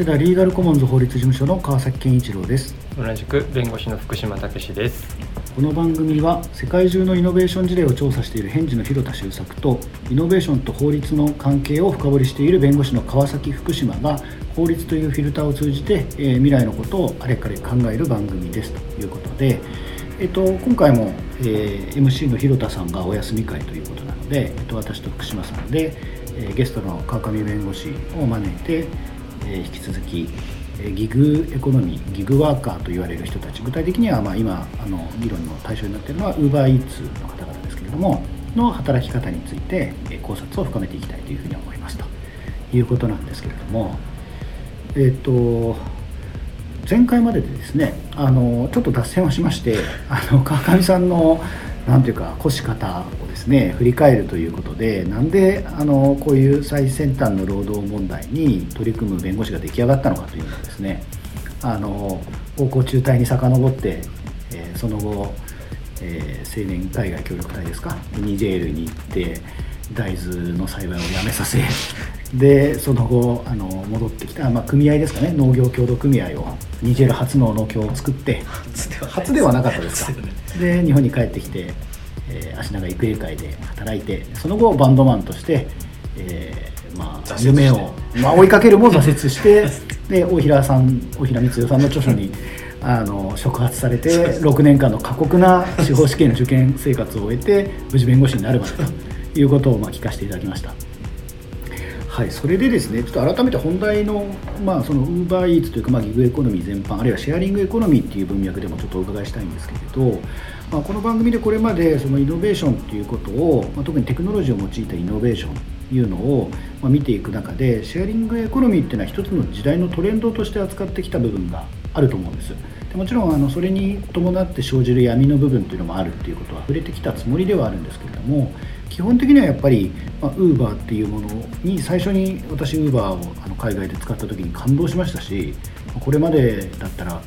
早稲田リーガルコモンズ法律事務所の川崎健一郎です。同じく弁護士の福島武史です。この番組は世界中のイノベーション事例を調査している返事の広田修作とイノベーションと法律の関係を深掘りしている弁護士の川崎福島が法律というフィルターを通じて、えー、未来のことをあれかれ考える番組です。ということで、えっと、今回も、えー、MC の広田さんがお休み会ということなので、えっと、私と福島さんで、えー、ゲストの川上弁護士を招いてえ引き続きギグエコノミーギグワーカーと言われる人たち具体的にはま今あの議論の対象になっているのはウーバーイーツの方々ですけれどもの働き方について考察を深めていきたいというふうに思いますと。いうことなんですけれどもえっ、ー、と前回まででですねあのちょっと脱線をしましてあの川上さんの何ていうか腰方をですね振り返るということでなんであのこういう最先端の労働問題に取り組む弁護士が出来上がったのかというのをですねあの高校中退に遡って、えー、その後、えー、青年海外協力隊ですかニジェールに行って大豆の栽培をやめさせでその後あの戻ってきた、まあ、組合ですかね。農業協同組合をニジェール初の農協を作って初ではなかったですか。で日本に帰ってきて、えー、足長育英会で働いてその後バンドマンとして、えーまあ、夢を、まあ、追いかけるも挫折してで大平さん大平光代さんの著書にあの触発されて6年間の過酷な司法試験の受験生活を終えて無事弁護士になるまでということをまあ聞かせていただきました。はい、それでですねちょっと改めて本題の,、まあそのウーバーイーツというか、まあ、ギグエコノミー全般あるいはシェアリングエコノミーっていう文脈でもちょっとお伺いしたいんですけれど、まあ、この番組でこれまでそのイノベーションっていうことを、まあ、特にテクノロジーを用いたイノベーションというのを、ま、見ていく中でシェアリングエコノミーっていうのは一つの時代のトレンドとして扱ってきた部分があると思うんです。でもちろんあのそれに伴って生じる闇の部分というのもあるっていうことは触れてきたつもりではあるんですけれども基本的にはやっぱりまウーバーっていうものに最初に私ウーバーをあの海外で使った時に感動しましたしこれまでだったら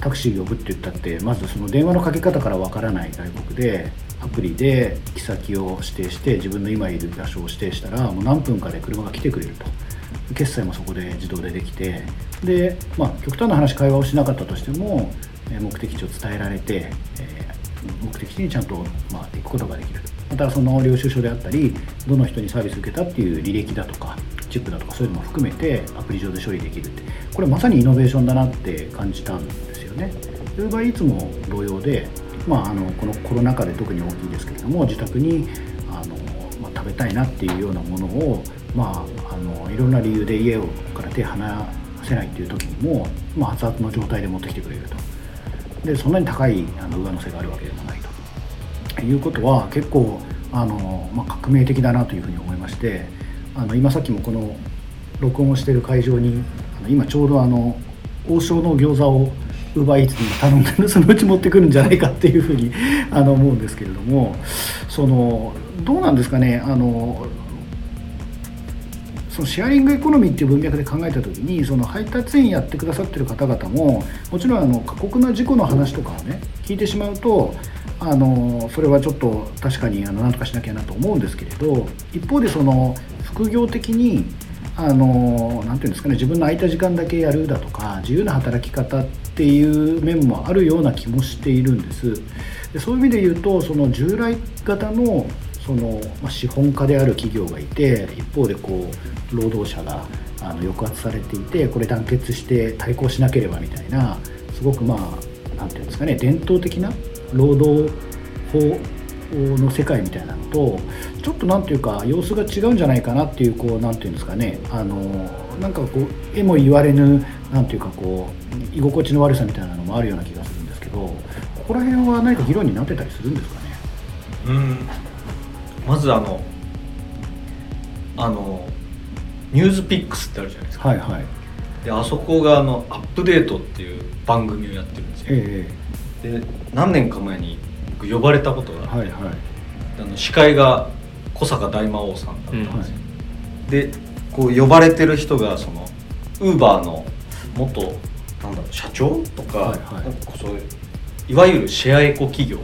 タクシー呼ぶって言ったってまずその電話のかけ方からわからない外国でアプリで行き先を指定して自分の今いる場所を指定したらもう何分かで車が来てくれると。決済もそこで自動でできてで、まあ、極端な話会話をしなかったとしても目的地を伝えられて、目的地にちゃんと、まあ、行くことができるまたその領収書であったりどの人にサービス受けたっていう履歴だとかチップだとかそういうのも含めてアプリ上で処理できるって。これまさにイノベーションだなって感じたんですよね。ウーバーイーツも同様で、まあ、あのこのコロナ禍で特に大きいですけれども自宅にあの、まあ、食べたいなっていうようなものを、まあ、あのいろんな理由で家をから手離せないっていう時にも、まあ、熱々の状態で持ってきてくれると。でそんなに高いあの上乗せがあるわけでもないと。いうことは結構あの、まあ、革命的だなというふうに思いましてあの今さっきもこの録音をしている会場にあの今ちょうどあの王将の餃子をウーバーイーツに頼んでそのうち持ってくるんじゃないかっていうふうに あの思うんですけれどもそのどうなんですかねあのそのシェアリングエコノミーっていう文脈で考えた時にその配達員やってくださってる方々ももちろんあの過酷な事故の話とかをね聞いてしまうとあのそれはちょっと確かにあの何とかしなきゃなと思うんですけれど一方でその副業的にあのなていうんですかね自分の空いた時間だけやるだとか自由な働き方っていう面もあるような気もしているんです。でそういう意味で言うとその従来型のその、ま、資本家である企業がいて一方でこう労働者があの抑圧されていてこれ団結して対抗しなければみたいなすごくまあ何て言うんですかね伝統的な労働法の世界みたいなのとちょっと何ていうか様子が違うんじゃないかなっていうこう何て言うんですかね。あのなんかこうえも言われぬ何ていうかこう居心地の悪さみたいなのもあるような気がするんですけどここら辺は何か議論になってたりするんですかね？うん。まずあのあのニュースピックスってあるじゃないですか。はいはい。であそこがあの「アップデート」っていう番組をやってるんですよ、ええ、で何年か前に僕呼ばれたことがあって、はいはい、あの司会が小坂大魔王さんだったんですよ、うん、でこう呼ばれてる人がそのウーバーの元なんだろう社長とか,、はいはい、そういういわゆるシェアエコ企業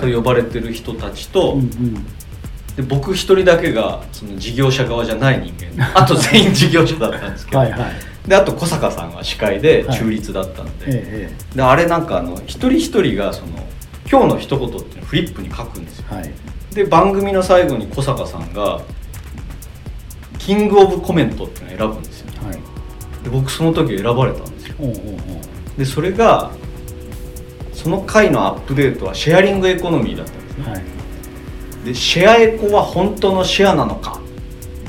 と呼ばれてる人たちと、はいはいで僕一人だけがその事業者側じゃない人間。あと全員事業者だったんですけど。はい、であと小坂さんが司会で中立だったんで。はい、であれなんかあの一人一人がその今日の一言ってフリップに書くんですよ、はい、で番組の最後に小坂さんがキングオブコメントっていうのを選ぶんですよ、はい、で僕その時選ばれたんですよ。でそれがその回のアップデートはシェアリングエコノミーだったんですね、はい、でシェアエコは本当のシェアなのか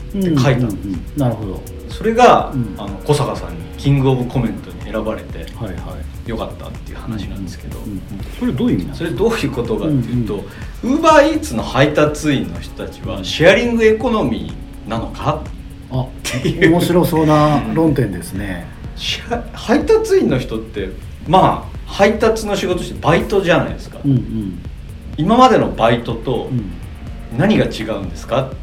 って書いたんです、うんうんうん、なるほどそれが、うん、あの小坂さんにキングオブコメントに選ばれて、はいはい、よかったっていう話なんですけど、うんうん、それどういう意味なんそれどういうことかっていうとウーバーイーツの配達員の人たちはシェアリングエコノミーなのか？あっていう。面白そうな論点ですね。配達員の人ってまあ配達の仕事してバイトじゃないですか、うんうん、今までのバイトと何が違うんですか？っ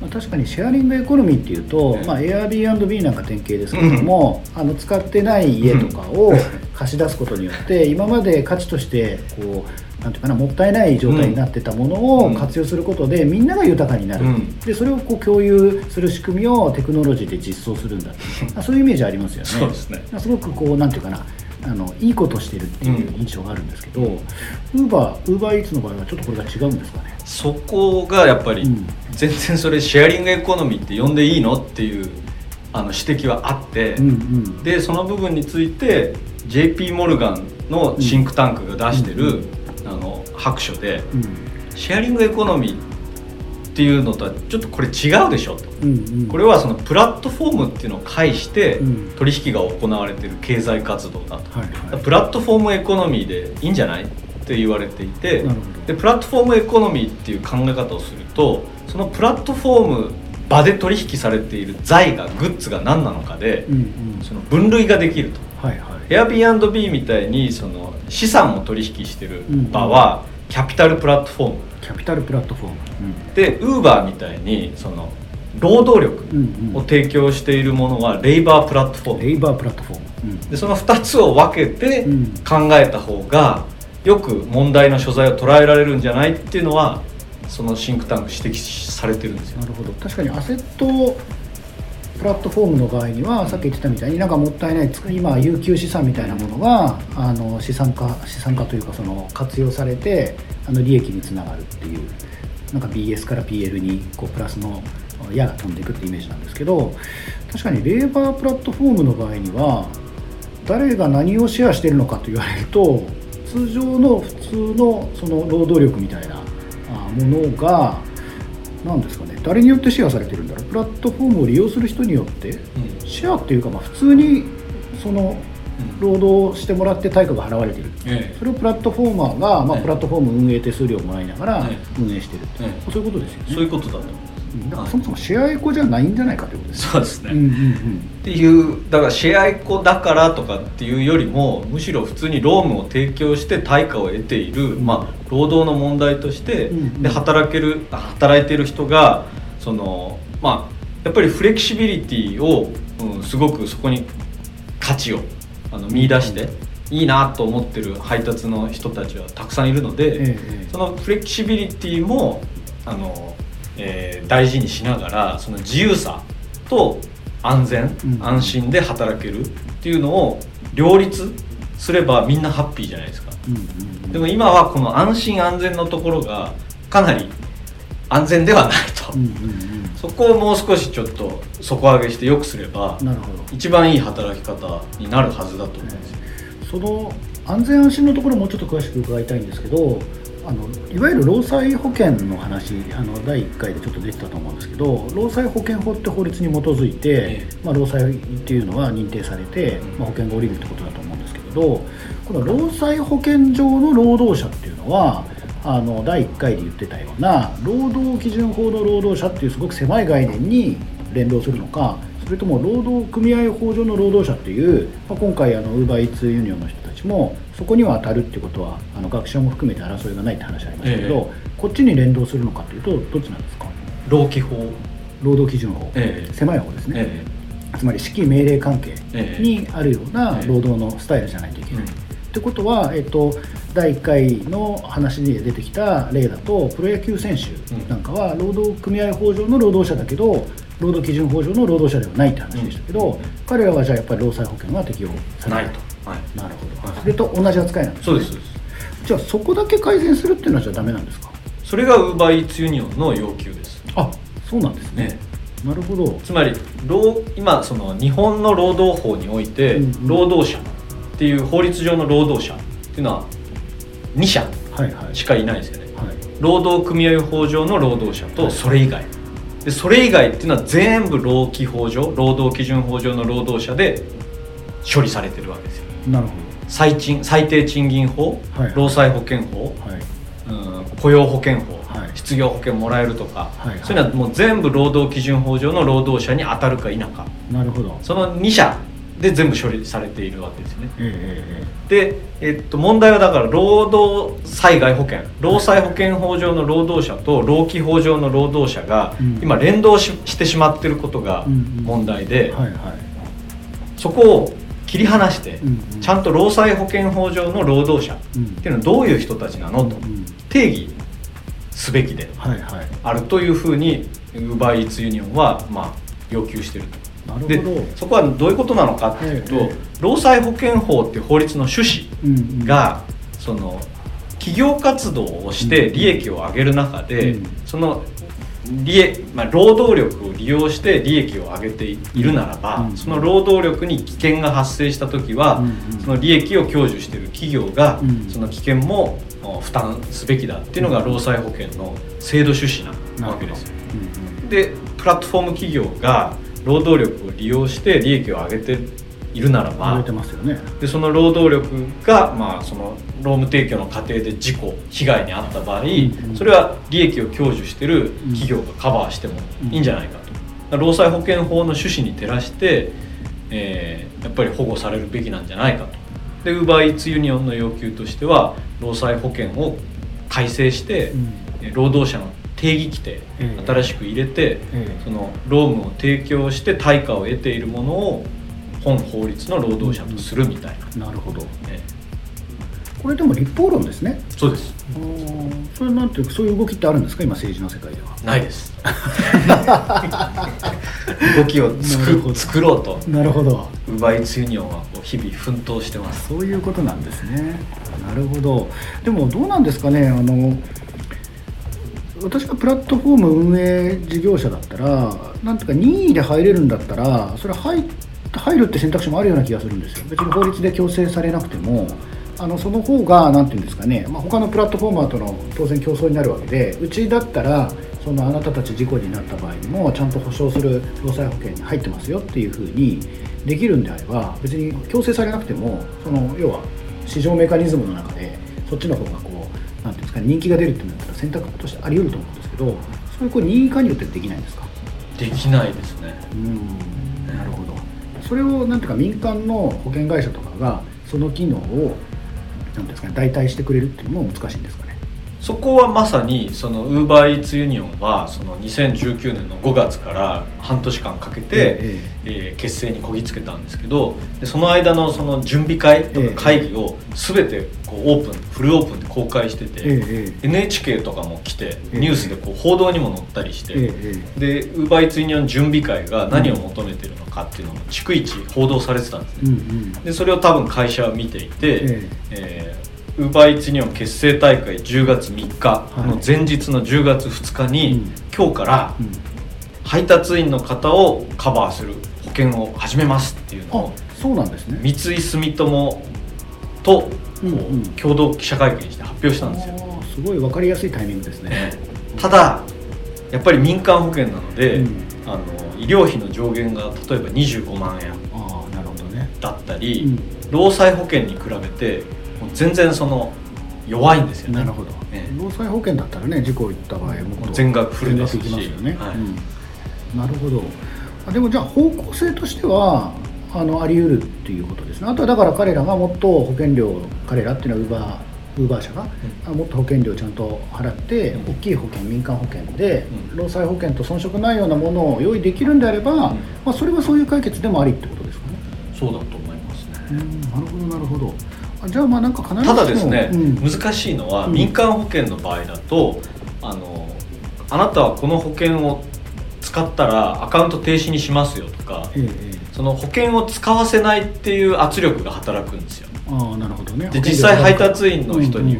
まあ、確かにシェアリングエコノミーっていうと、まあ、Airbnb なんか典型ですけども、うん、あの使ってない家とかを 貸し出すことによって、今まで価値としてこうなんていうかなもったいない状態になってたものを活用することで、みんなが豊かになる、うん、でそれをこう共有する仕組みをテクノロジーで実装するんだ。そういうイメージありますよね。そうですね。すごくこうなんていうかなあのいいことしてるっていう印象があるんですけど、ウーバーウーバーイーツの場合はちょっとこれが違うんですかね？そこがやっぱり、全然それシェアリングエコノミーって呼んでいいの？っていうあの指摘はあって、うんうん、でその部分について JP モルガンのシンクタンクが出してる、うん。あの白書で、うん、シェアリングエコノミーっていうのとはちょっとこれ違うでしょと、うんうん、これはそのプラットフォームっていうのを介して取引が行われてる経済活動だと、はいはい、プラットフォームエコノミーでいいんじゃないって言われていてでプラットフォームエコノミーっていう考え方をするとそのプラットフォーム場で取引されている財がグッズが何なのかで、うんうん、その分類ができると。はいはい、Airbnb みたいにその資産を取引してる場は、キャピタルプラットフォームキャピタルプラットフォーム、うん、でウーバーみたいにその労働力を提供しているものはレイバープラットフォーム、レイバープラットフォーム、うん、でその2つを分けて考えた方がよく問題の所在を捉えられるんじゃないっていうのはそのシンクタンク指摘されてるんですよ。なるほど。確かにアセットプラットフォームの場合にはさっき言ってたみたいになんかもったいない今有給資産みたいなものがあの資産化資産化というかその活用されてあの利益につながるっていうなんか BS から PL にこうプラスの矢が飛んでいくってイメージなんですけど確かにレーバープラットフォームの場合には誰が何をシェアしてるのかと言われると通常の普通のその労働力みたいなものが何ですかね誰によってシェアされてるんだろう。プラットフォームを利用する人によって、うん、シェアっていうか、まあ、普通にその労働してもらって対価が払われてる、ええ、それをプラットフォーマーが、まあ、プラットフォーム運営手数料をもらいながら運営してる、ええ、そういうことですよね。そういうことだとだからそもそもシェアエコじゃないんじゃないかということですそうですね、うんうんうん、っていうだからシェアエコだからとかっていうよりもむしろ普通に労務を提供して対価を得ている、うん、まあ、労働の問題として、で働ける働いてる人がそのまあやっぱりフレキシビリティを、うん、すごくそこに価値をあの見出して、いいなと思ってる配達の人たちはたくさんいるので、ええ、そのフレキシビリティもあのえー、大事にしながらその自由さと安全、うん、安心で働けるっていうのを両立すればみんなハッピーじゃないですか、でも今はこの安心安全のところがかなり安全ではないと、うんうんうん、そこをもう少しちょっと底上げしてよくすれば一番いい働き方になるはずだと思うんですよ、その安全安心のところもうちょっと詳しく伺いたいんですけどあのいわゆる労災保険の話あの第1回でちょっと出てたと思うんですけど労災保険法って法律に基づいて、まあ、労災っていうのは認定されて、まあ、保険が下りるってことだと思うんですけれどこの労災保険上の労働者っていうのはあの第1回で言ってたような労働基準法の労働者っていうすごく狭い概念に連動するのかそれとも労働組合法上の労働者っていう、まあ、今回あのウーバーイーツユニオンの人たちもそこには当たるっていうことはあの学者も含めて争いがないって話ありましたけど、えこっちに連動するのかというとどっちなんですか？労基法。労働基準法、え狭い方ですね、えつまり指揮命令関係にあるような労働のスタイルじゃないといけない、ってことは、えっと、第1回の話に出てきた例だとプロ野球選手なんかは労働組合法上の労働者だけど労働基準法上の労働者ではないって話でしたけど、うん、彼らはじゃあやっぱり労災保険は適用されないと、はい、なるほど。それと同じ扱いなんですね。そうですじゃあそこだけ改善するっていうのはじゃあダメなんですか？それがウーバーイーツユニオンの要求です。あそうなんですね。なるほど。つまり労今その日本の労働法において、労働者っていう法律上の労働者っていうのは2社しかいないですよね、はい。はい、労働組合法上の労働者とそれ以外、でそれ以外っていうのは全部労基法上労働基準法上の労働者で処理されてるわけですよ。なるほど。最賃最低賃金法、はい、労災保険法、はい。うん、雇用保険法、はい、失業保険もらえるとか、はいはい、そういうのはもう全部労働基準法上の労働者に当たるか否か。なるほど。その2社で全部処理されているわけですよね。えー、で、えっと、問題はだから労働災害保険。労災保険法上の労働者と労基法上の労働者が今連動ししてしまってることが問題で、そこを切り離して、ちゃんと労災保険法上の労働者っていうのはどういう人たちなのと定義すべきであるというふうにウーバーイーツユニオンはまあ要求してると。でそこはどういうことなのかっていうと、ええ、労災保険法っていう法律の趣旨が、うんうん、その企業活動をして利益を上げる中で、うん、その利益、まあ、労働力を利用して利益を上げているならば、うん、その労働力に危険が発生した時は、うんうん、その利益を享受している企業が、うん、その危険も負担すべきだっていうのが労災保険の制度趣旨なわけですよ。でプラットフォーム企業が労働力を利用して利益を上げているならば、ね、でその労働力が、まあ、その労務提供の過程で事故被害に遭った場合、うんそれは利益を享受している企業がカバーしてもいいんじゃないかと、労災保険法の趣旨に照らして、えー、やっぱり保護されるべきなんじゃないかと。でウーバーイーツユニオンの要求としては労災保険を改正して、うん、労働者の定義規定、新しく入れて、その労務を提供して対価を得ているものを本法律の労働者とするみたいな、なるほど、これでも立法論ですね。そうです。それなんていうそういう動きってあるんですか？今政治の世界では。ないです。動きを作作ろうと。なるほど。ウバイツユニオンは日々奮闘してます。そういうことなんですね。なるほど。でもどうなんですかね？あの私がプラットフォーム運営事業者だったらなんとか任意で入れるんだったらそれ入入るって選択肢もあるような気がするんですよ。別に法律で強制されなくてもあのその方が何て言うんですかね、まあ、他のプラットフォーマーとの当然競争になるわけでうちだったらそのあなたたち事故になった場合にもちゃんと保証する労災保険に入ってますよっていうふうにできるんであれば別に強制されなくてもその要は市場メカニズムの中でそっちの方がこうなんていうんですか人気が出るっていうんだったら選択としてあり得ると思うんですけどそういうこう任意加入ってできないんですか？できないですね。うん。なるほど。それをなんていうか民間の保険会社とかがその機能をなんですかね代替してくれるっていうのも難しいんですそこはまさにそのウーバーイーツユニオンはその2019年の5月から半年間かけて、ええー、結成にこぎつけたんですけどでその間のその準備会とか会議を全てこうオープンフルオープンで公開してて、え NHK とかも来てニュースでこう報道にも載ったりして、でウーバーイーツユニオン準備会が何を求めてるのかっていうのも逐一報道されてたんですね。うんうん、でそれを多分会社は見ていて、え。えーウーバーイーツニオン結成大会10月3日。の前日の10月2日に、今日から配達員の方をカバーする保険を始めますっていうのをそうなんですね。三井住友と共同記者会見して発表したんですよ、すごい分かりやすいタイミングですね。ただやっぱり民間保険なので、うん、あの医療費の上限が例えば25万円だったり、うん、労災保険に比べて全然その弱いんですよね。なるほど、ね、労災保険だったらね事故をった場合も全額フルですし。ますよね、はい。うん、なるほど。でもじゃあ方向性としてはあのあり得るっていうことですね。あとはだから彼らがもっと保険料彼らっていうのはウーバーウーバー社が、うん、もっと保険料ちゃんと払って、うん、大きい保険民間保険で、うん、労災保険と遜色ないようなものを用意できるんであれば、まあ、それはそういう解決でもありってことですかね。そうだと思いますね。なるほどなるほどじゃあまあなんか必ずただですね、うん、難しいのは、民間保険の場合だとあのあなたはこの保険を使ったらアカウント停止にしますよとか、ええ、その保険を使わせないっていう圧力が働くんですよ。あなるほどね。で実際配達員の人に、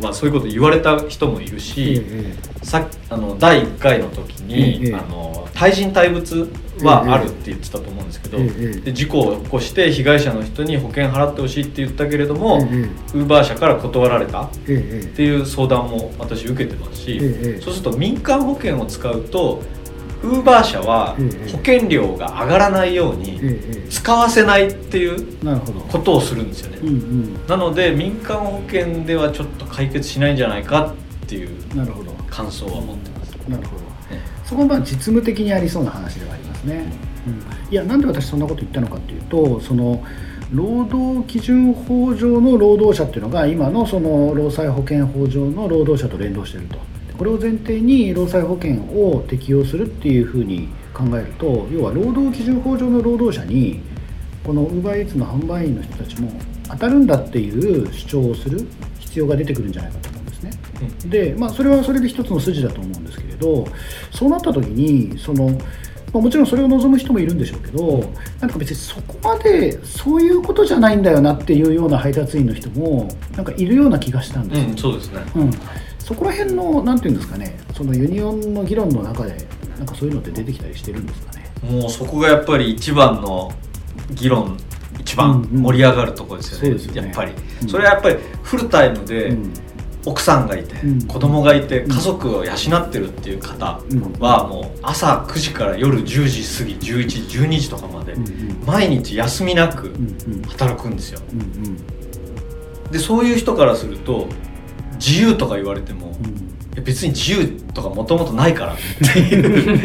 まあ、そういうこと言われた人もいるし、ええ、さあの第1回の時に、え、あの対人対物はあるって言ってたと思うんですけど、で事故を起こして被害者の人に保険払ってほしいって言ったけれども、ウーバー社から断られたっていう相談も私受けてますし、そうすると民間保険を使うとウーバー社は保険料が上がらないように使わせないっていうことをするんですよね、なので民間保険ではちょっと解決しないんじゃないかっていう感想は持ってます。なるほど、そこはまあ実務的にありそうな話ではありますね、うん、いやなんで私そんなこと言ったのかっていうとその労働基準法上の労働者っていうのが今のその労災保険法上の労働者と連動しているとこれを前提に労災保険を適用するっていうふうに考えると要は労働基準法上の労働者にこのウーバーイーツの販売員の人たちも当たるんだっていう主張をする必要が出てくるんじゃないかと思うんですね。うん、でまあそれはそれで一つの筋だと思うんですけれどそうなった時にそのまあ、もちろんそれを望む人もいるんでしょうけどなんか別にそこまでそういうことじゃないんだよなっていうような配達員の人もなんかいるような気がしたんですよ、うん、そうですね、うん、そこら辺のなんていうんですかねそのユニオンの議論の中でなんかそういうのって出てきたりしてるんですかね？もうそこがやっぱり一番の議論一番盛り上がるところですよねうんうん、やっぱり、うん、それはやっぱりフルタイムで、奥さんがいて、うん、子供がいて家族を養ってるっていう方はもう朝9時から夜10時過ぎ11時12時とかまで毎日休みなく働くんですよ。でそういう人からすると自由とか言われても、うん、別に自由とかもともとないから。っていう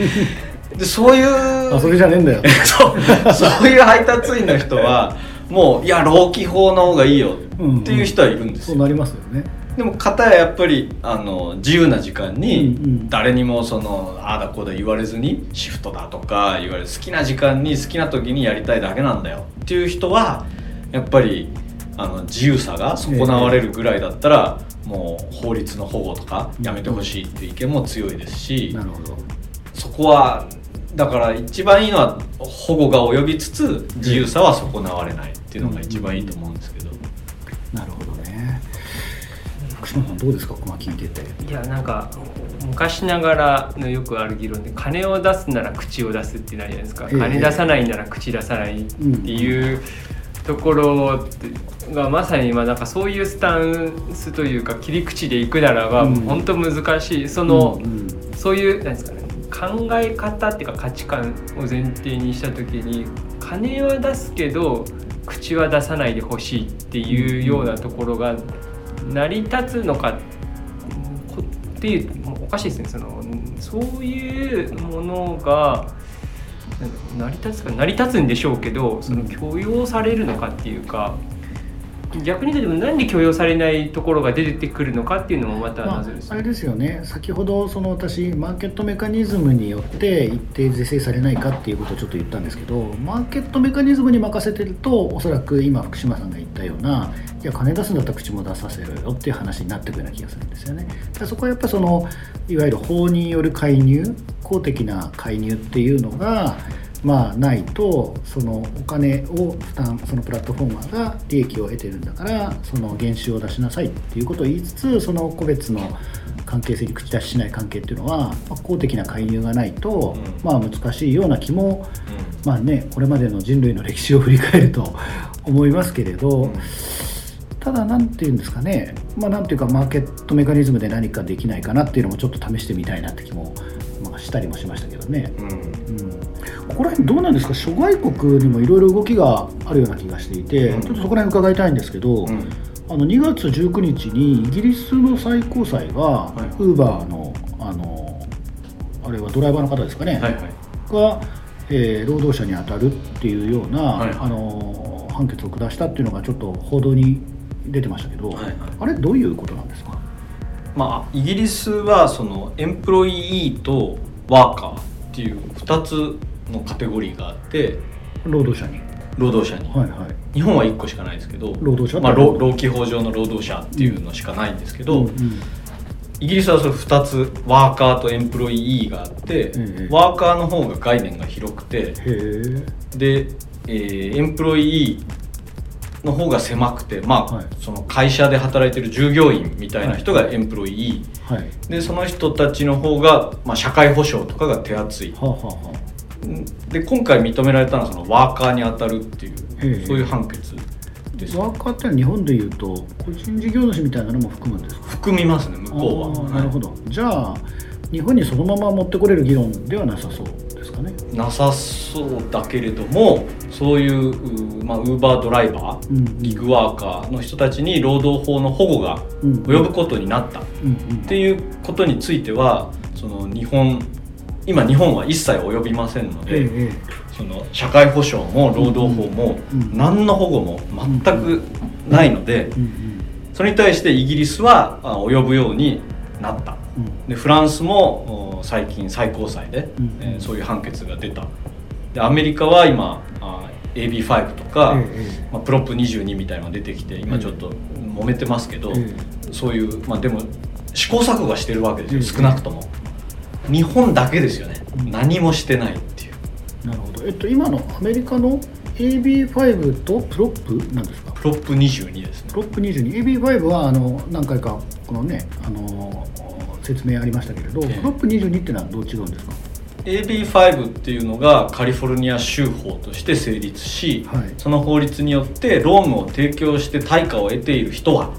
でそういうそれじゃねえんだよ。そうそういう配達員の人はもういや労基法の方がいいよっていう人はいるんですよ、うんうん、そうなりますよね。でも片ややっぱりあの自由な時間に誰にもそのああだこうだ言われずにシフトだとか言われる好きな時間に好きな時にやりたいだけなんだよ。っていう人はやっぱりあの自由さが損なわれるぐらいだったら、もう法律の保護とかやめてほしいっていう意見も強いですし、なるほど。そこはだから一番いいのは保護が及びつつ自由さは損なわれないっていうのが一番いいと思うんですけど、なるほどね。福島さんどうですか？この聞いて。ていやなんか昔ながらのよくある議論で金を出すなら口を出すってなるじゃないですか、えー、金出さないなら口出さないっていう、ところがまさに今なんかそういうスタンスというか切り口でいくならば本当難しい。その、そういうなんですかね考え方っていうか価値観を前提にした時に金は出すけど口は出さないでほしいっていうようなところが成り立つのかっていうおかしいですね。そのそういうものが成り立つか成り立つんでしょうけどその許容されるのかっていうか、逆に言うと何で許容されないところが出てくるのかっていうのもまた謎です、まあ、あれですよね先ほどその私マーケットメカニズムによって一定是正されないかっていうことをちょっと言ったんですけどマーケットメカニズムに任せてるとおそらく今福島さんが言ったようないや金出すんだったら口も出させろよっていう話になってくるような気がするんですよね。そこはやっぱそのいわゆる法による介入公的な介入っていうのがまあ、ないとそのお金を負担そのプラットフォーマーが利益を得てるんだからその減収を出しなさいっていうことを言いつつその個別の関係性に口出ししない関係っていうのは、まあ、公的な介入がないと、まあ、難しいような気も、まあね、これまでの人類の歴史を振り返ると思いますけれど。ただ、なんていうんですかね、まあ、なんていうか、マーケットメカニズムで何かできないかなっていうのもちょっと試してみたいなって気も、まあ、したりもしましたけどね。うん、うんここら辺どうなんですか？諸外国にもいろいろ動きがあるような気がしていて、うん、ちょっとそこら辺伺いたいんですけど、うん、あの2月19日にイギリスの最高裁がウーバーのあのあれはドライバーの方ですかね、はいはい、が、えー、労働者に当たるっていうような、はいはい、あの判決を下したっていうのがちょっと報道に出てましたけど、はいはい、あれどういうことなんですか？まあ、イギリスはそのエンプロイーとワーカーっていう2つのカテゴリーがあって労働者に。労働者に、はいはい、日本は1個しかないですけど労働者、まあ、労基法上の労働者っていうのしかないんですけど、うんうん、イギリスはそれ2つワーカーとエンプロイーがあって、ワーカーの方が概念が広くてで、えー、エンプロイーの方が狭くて、まあ、はい、その会社で働いてる従業員みたいな人がエンプロイー、はい、でその人たちの方が、まあ、社会保障とかが手厚い、はあはあ、で今回認められたのはそのワーカーに当たるっていうそういう判決ワーカーって日本でいうと個人事業主みたいなのも含むんですか？含みますね向こうは。なるほど、じゃあ日本にそのまま持ってこれる議論ではなさそうですかね？なさそうだけれどもそういうまあウーバードライバー、うん、ギグワーカーの人たちに労働法の保護が及ぶことになった。っていうことについてはその日本今日本は一切及びませんので、ええ、その社会保障も労働法も何の保護も全くないのでそれに対してイギリスは及ぶようになった。でフランスも最近最高裁で、えー、そういう判決が出た。でアメリカは今 AB5 とか、まあ、プロップ22みたいなのが出てきて今ちょっと揉めてますけど、そういう、まあ、でも試行錯誤はしてるわけですよ。少なくとも日本だけですよね、何もしてないなるほど、えっと、今のアメリカの AB5 とプロップなんですか？プロップ22ですね。プロップ 22AB5 はあの何回かこのねあの説明ありましたけれど、ええ、 Prop 22っていうのはどう違うんですか？AB5 っていうのがカリフォルニア州法として成立し、はい、その法律によって労務を提供して対価を得ている人は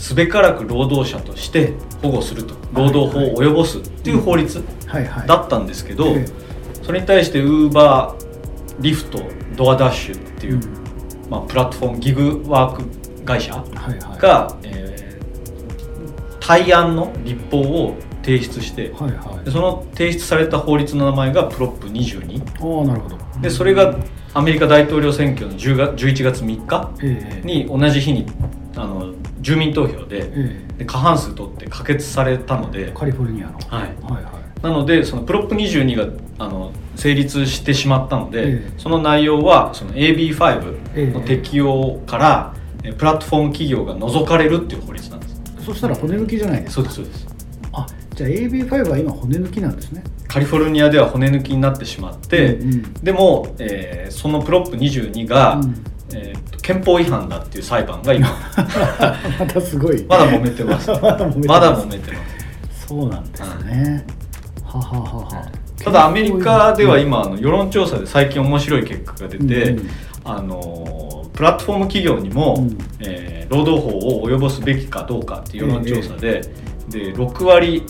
すべからく労働者として保護すると労働法を及ぼすっていう法律だったんですけど、それに対してウーバーリフトドアダッシュっていう、うん、まあ、プラットフォームギグワーク会社が、対案の立法を提出して、はいはい、その提出された法律の名前がプロップ22あなるほど。でそれがアメリカ大統領選挙の10月11月3日に同じ日にあの住民投票で,、で過半数取って可決されたのでカリフォルニアの、はい。はいはい、なのでその Prop 22があの成立してしまったので、ええ、その内容はその AB5 の適用から、えプラットフォーム企業が除かれるっていう法律なんです。そしたら骨抜きじゃないですか。そうですそうです。あじゃあ AB5 は今骨抜きなんですね。カリフォルニアでは骨抜きになってしまって、うんうん、でも、えー、その Prop 22が、うん、えー、憲法違反だっていう裁判が今。またすごい。まだ揉めてます。まだ揉めてます。そうなんですね、はははは。ただアメリカでは今あの世論調査で最近面白い結果が出て、うん、あのプラットフォーム企業にも、うん、えー、労働法を及ぼすべきかどうかっていう世論調査で、えー、で6割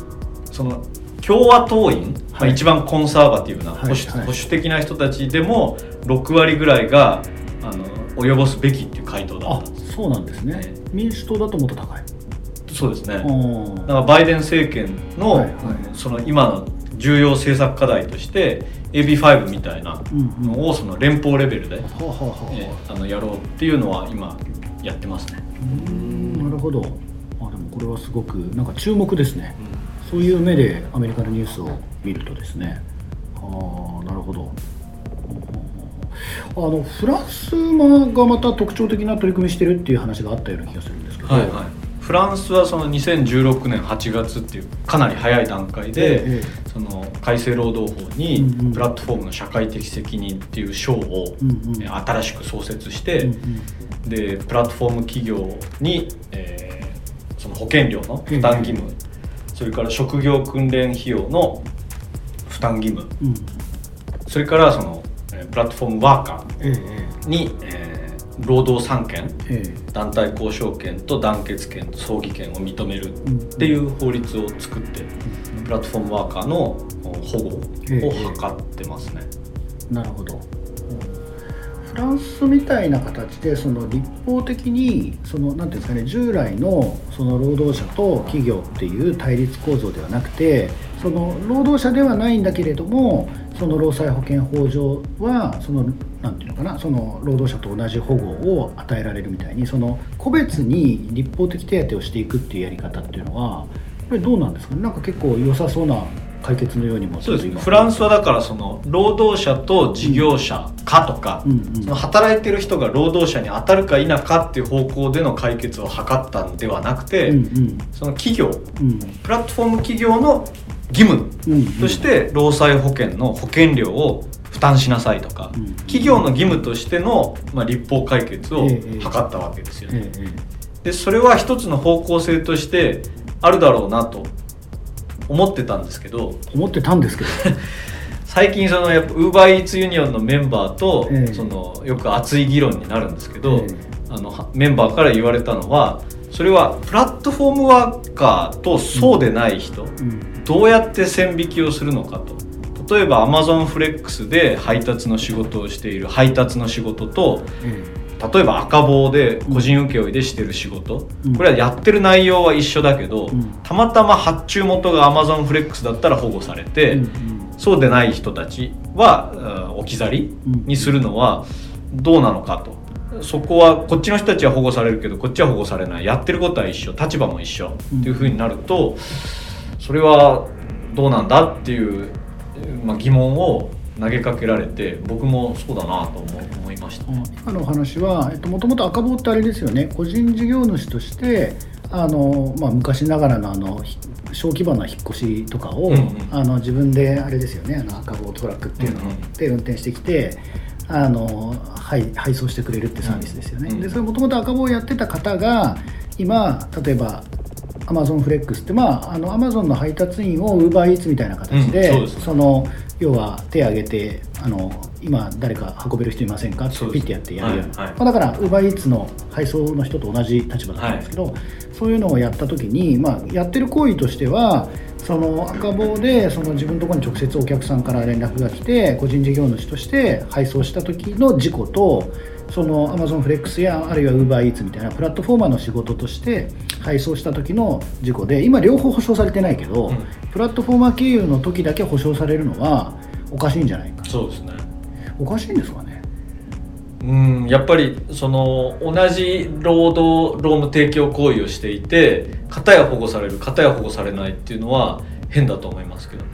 その共和党員、はい、まあ、一番コンサバティブな保守はいはい、保守的な人たちでも6割ぐらいがあの及ぼすべきっていう回答だったんですそうなんですね、ね、民主党だともっと高い。そうですね。だからバイデン政権の、はいはい、その今の重要政策課題として AB5 みたいなのをその連邦レベルで、あのやろうっていうのは今やってますね。なるほど。あでもこれはすごくなんか注目ですね、うん、そういう目でアメリカのニュースを見るとですね。ああなるほどあのフランスがまた特徴的な取り組みしてるっていう話があったような気がするんですけど、はいはい。フランスはその2016年8月っていうかなり早い段階で、その改正労働法にプラットフォームの社会的責任っていう章を新しく創設して、でプラットフォーム企業に、えー、その保険料の負担義務、それから職業訓練費用の負担義務、それからそのプラットフォームワーカーに、えー労働三権、団体交渉権と団結権と葬儀権を認めるっていう法律を作って、プラットフォームワーカーの保護を図ってますね。なるほど。フランスみたいな形でその立法的にそのなんていうんですかね従来のその労働者と企業っていう対立構造ではなくてその労働者ではないんだけれどもその労災保険法上はそのなんていうのかなその労働者と同じ保護を与えられるみたいにその個別に立法的手当をしていくっていうやり方っていうのはこれどうなんですかね？なんか結構良さそうな解決のようにもそうです。フランスはだからその労働者と事業者かとか、うんうん、その働いてる人が労働者に当たるか否かっていう方向での解決を図ったんではなくて、うんうん、その企業、うん、プラットフォーム企業の義務として労災保険の保険料を負担しなさいとか、うん、企業の義務としての、まあ、立法解決を図ったわけですよね。でそれは一つの方向性としてあるだろうなと思ってたんですけど思ってたんですけど。最近そのやっぱウーバーイーツユニオンのメンバーと、えー、そのよく熱い議論になるんですけど、えー、あのメンバーから言われたのはそれはプラットフォームワーカーとそうでない人、うん、どうやって線引きをするのかと。例えばアマゾンフレックスで配達の仕事をしている配達の仕事と、例えば赤棒で個人請負でしてる仕事、これはやってる内容は一緒だけど、たまたま発注元がアマゾンフレックスだったら保護されて、そうでない人たちは置き去りにするのはどうなのかと。そこはこっちの人たちは保護されるけどこっちは保護されない。やってることは一緒。立場も一緒。っていうふうになるとそれはどうなんだっていう、まあ、疑問を投げかけられて僕もそうだなと思思いました、ね、今のお話はもともと赤棒ってあれですよね。個人事業主としてあの、まあ、昔ながらのあの小規模な引っ越しとかを、うんうん、あの自分であれですよね。あの赤棒トラックっていうので運転してきて、あの配配送してくれるってサービスですよね。うん、でそれもともと赤棒をやってた方が今例えばアマゾンフレックスってまああのアマゾンの配達員をウーバーイーツみたいな形でうんそで、その要は手挙げてあの今誰か運べる人いませんかってピッてやってやるような、はいはい、まあ、だからウーバーイーツの配送の人と同じ立場だったんですけど、はい、そういうのをやった時に、まあ、やってる行為としてはその赤棒でその自分のところに直接お客さんから連絡が来て個人事業主として配送した時の事故とそのアマゾンフレックスやあるいはウーバーイーツみたいなプラットフォーマーの仕事として配送した時の事故で今両方保証されてないけど、うん、プラットフォーマー経由の時だけ保証されるのはおかしいんじゃないか。そうですね。おかしいんですかねうんやっぱりその同じ労働労務提供行為をしていて片や保護される片や保護されないっていうのは変だと思いますけどね。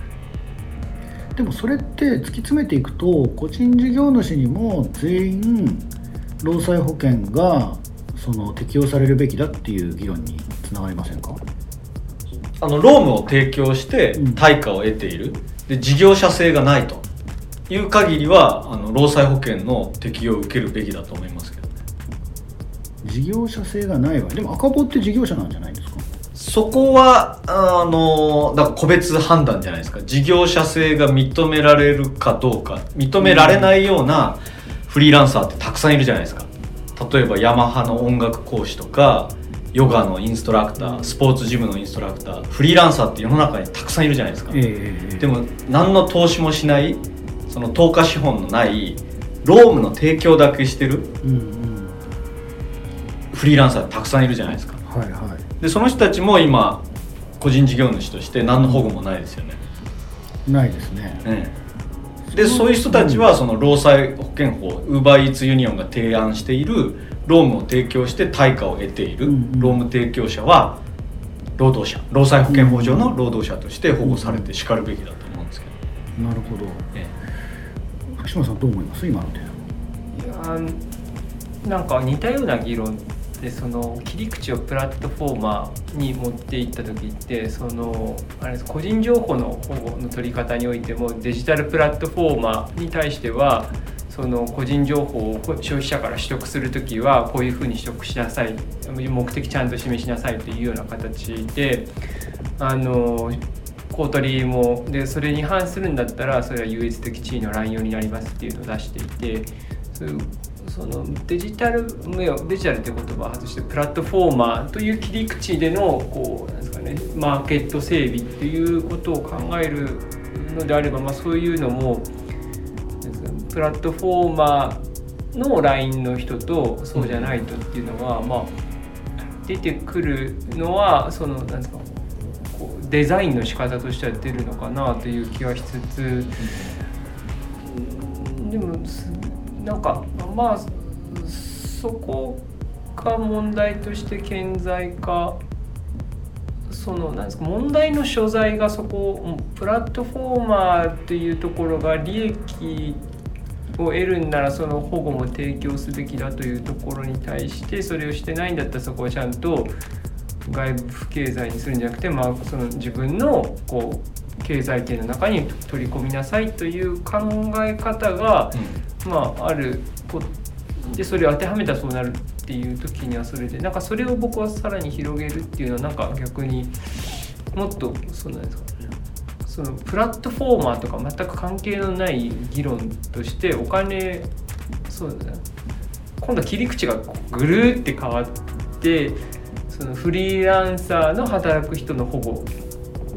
でもそれって突き詰めていくと個人事業主にも全員労災保険がその適用されるべきだっていう議論につながりませんか？あの労務を提供して対価を得ている、うん、で事業者性がないという限りはあの労災保険の適用を受けるべきだと思いますけどね。事業者性がないわ。でも赤棒って事業者なんじゃないですか？そこはあのだから個別判断じゃないですか。事業者性が認められるかどうか。認められないような、うんフリーランサーってたくさんいるじゃないですか。例えばヤマハの音楽講師とかヨガのインストラクタースポーツジムのインストラクターフリーランサーって世の中にたくさんいるじゃないですか、えー、でも何の投資もしないその投下資本のないロームの提供だけしてる、フリーランサーたくさんいるじゃないですか、はいはい、でその人たちも今個人事業主として何の保護もないですよね、ないですね、ねでそういう人たちはその労災保険法ウーバーイーツユニオンが提案している労務を提供して対価を得ている労務提供者は労働者労災保険法上の労働者として保護されてしかるべきだと思うんですけど、なるほど、ええ、福島さんどう思います？今の点いやなんか似たような議論でその切り口をプラットフォーマーに持っていった時ってそのあれです個人情報の保護の取り方においてもデジタルプラットフォーマーに対してはその個人情報を消費者から取得する時はこういうふうに取得しなさい目的ちゃんと示しなさいというような形であの公取もでそれに反するんだったらそれは優越的地位の乱用になりますっていうのを出していてそのデジタルデジタルって言葉を外してプラットフォーマーという切り口でのこうなんですかねマーケット整備っていうことを考えるのであれば、まあ、そういうのもプラットフォーマーの LINE の人とそうじゃないとっていうのは、まあ、出てくるのはそのなんですかデザインの仕方としては出るのかなという気はしつつでもなんかまあそこが問題として顕在化そのなんですか問題の所在がそこプラットフォーマーっていうところが利益を得るんならその保護も提供すべきだというところに対してそれをしてないんだったらそこはちゃんと外部不経済にするんじゃなくて、まあ、その自分のこう経済圏の中に取り込みなさいという考え方が、うん、まあ、あるでそれを当てはめたらそうなるっていう時にはそれでなんかそれを僕はさらに広げるっていうのはなんか逆にもっとそうなんですかそのプラットフォーマーとか全く関係のない議論としてお金そうですね今度は切り口がぐるって変わってそのフリーランサーの働く人の保護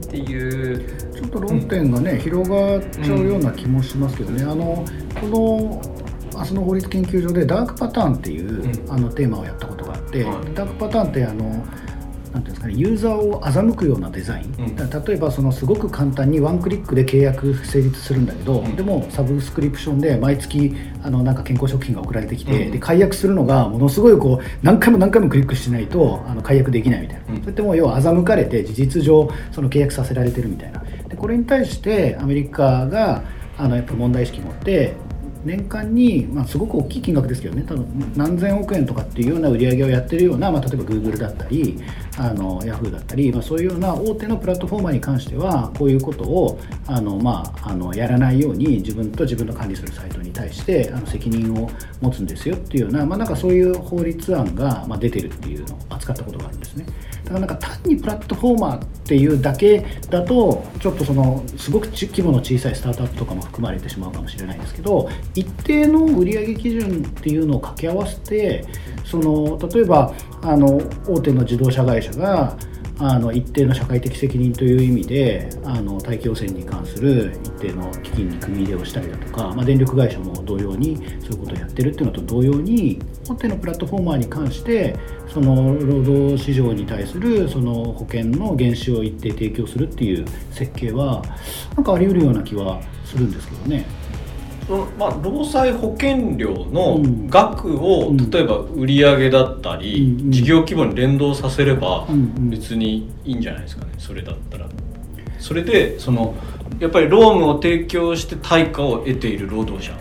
っていう。ちょっと論点がね、うん、広がっちゃうような気もしますけどね、うん、あのこの明日の法律研究所でダークパターンっていう、うん、あのテーマをやったことがあって、ダークパターンってあのなんていうんですかね、ユーザーを欺くようなデザイン、うん、例えばそのすごく簡単にワンクリックで契約成立するんだけど、うん、でもサブスクリプションで毎月あのなんか健康食品が送られてきて、うん、で解約するのがものすごいこう何回も何回もクリックしないとあの解約できないみたいな、そうやってもう要は欺かれて事実上その契約させられてるみたいな。でこれに対してアメリカがあのやっぱ問題意識持って年間に、まあ、すごく大きい金額ですけどね多分何千億円とかっていうような売り上げをやってるような、まあ、例えば Google だったりあの Yahoo だったり、まあ、そういうような大手のプラットフォーマーに関してはこういうことをあの、まあ、あのやらないように自分と自分の管理するサイトに対してあの責任を持つんですよっていうような,、まあ、なんかそういう法律案が、まあ、出てるっていうのを扱ったことがあるんですね。だからなんか単にプラットフォーマーっていうだけだとちょっとそのすごく規模の小さいスタートアップとかも含まれてしまうかもしれないんですけど一定の売上基準っていうのを掛け合わせてその例えばあの大手の自動車会社があの一定の社会的責任という意味であの大気汚染に関する一定の基金に組み入れをしたりだとか、まあ、電力会社も同様にそういうことをやってるっていうのと同様に大手のプラットフォーマーに関してその労働市場に対するその保険の原資を一定提供するっていう設計はなんかあり得るような気はするんですけどね。まあ、労災保険料の額を、例えば売上だったり、事業規模に連動させれば別にいいんじゃないですかね。それだったら。それでそのやっぱりローンを提供して対価を得ている労働者、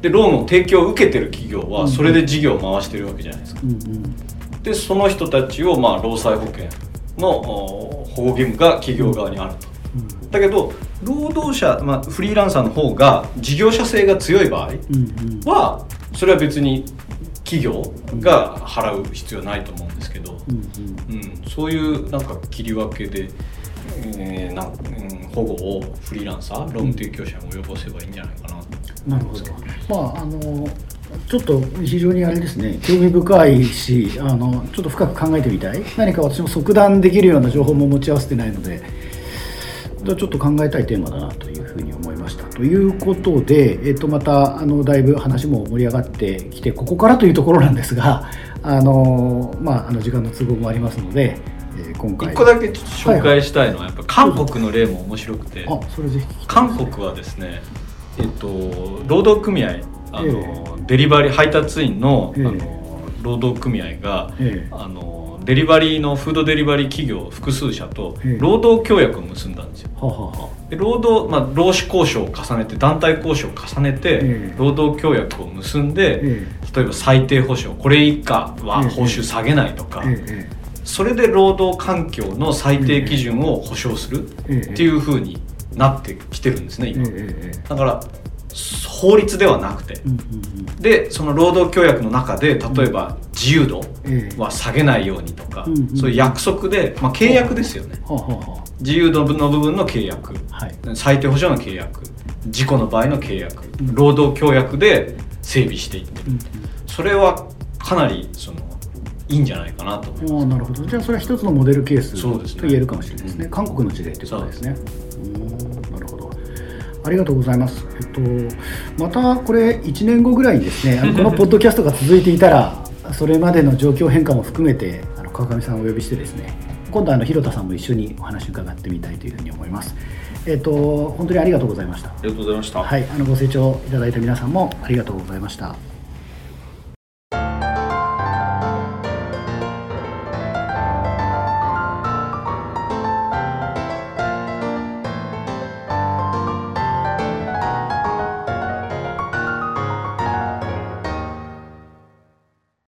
でローンを提供を受けてる企業はそれで事業を回してるわけじゃないですか。でその人たちをまあ労災保険の保護義務が企業側にあると。だけど労働者、まあ、フリーランサーの方が事業者性が強い場合は、それは別に企業が払う必要はないと思うんですけど、うん、うん、そういうなんか切り分けで、えーなうん、保護をフリーランサーローン提供者に及ぼせばいいんじゃないかななるほど、まああのちょっと非常にあれですね。興味深いしあのちょっと深く考えてみたい。何か私も即断できるような情報も持ち合わせてないのでちょっと考えたいテーマだなというふうに思いました。ということで、えっと、またあのだいぶ話も盛り上がってきてここからというところなんですがあの、まあ、あの時間の都合もありますので、えー、今回。1個だけちょっと紹介したいのは、やっぱ韓国の例も面白くて、あそれぜひ韓国はですね、えっと、労働組合あの、えー、デリバリー配達員の,、あの労働組合が、えー、あのデリバリーのフードデリバリー企業複数社と労働協約を結んだんですよ。で労働、まあ、労使交渉を重ねて団体交渉を重ねて労働協約を結んで例えば最低保障これ以下は報酬下げないとかそれで労働環境の最低基準を保障するっていうふうになってきてるんですね今。だから法律ではなくて、でその労働協約の中で例えば自由度は下げないようにとか、そういう約束で、まあ、契約ですよね、自由度の部分の契約、はい、最低保障の契約。事故の場合の契約、労働協約で整備していってる、それはかなりそのいいんじゃないかなと思います。なるほど。じゃあそれは一つのモデルケースと言えるかもしれないですね、ね韓国の事例ということですね。ありがとうございます。えっと、またこれ1年後ぐらいにですね、このポッドキャストが続いていたら、それまでの状況変化も含めて、あの川上さんをお呼びしてですね、今度あの広田さんも一緒にお話伺ってみたいというふうに思います。えっと、本当にありがとうございました。ありがとうございました。はい、あのご清聴いただいた皆さんもありがとうございました。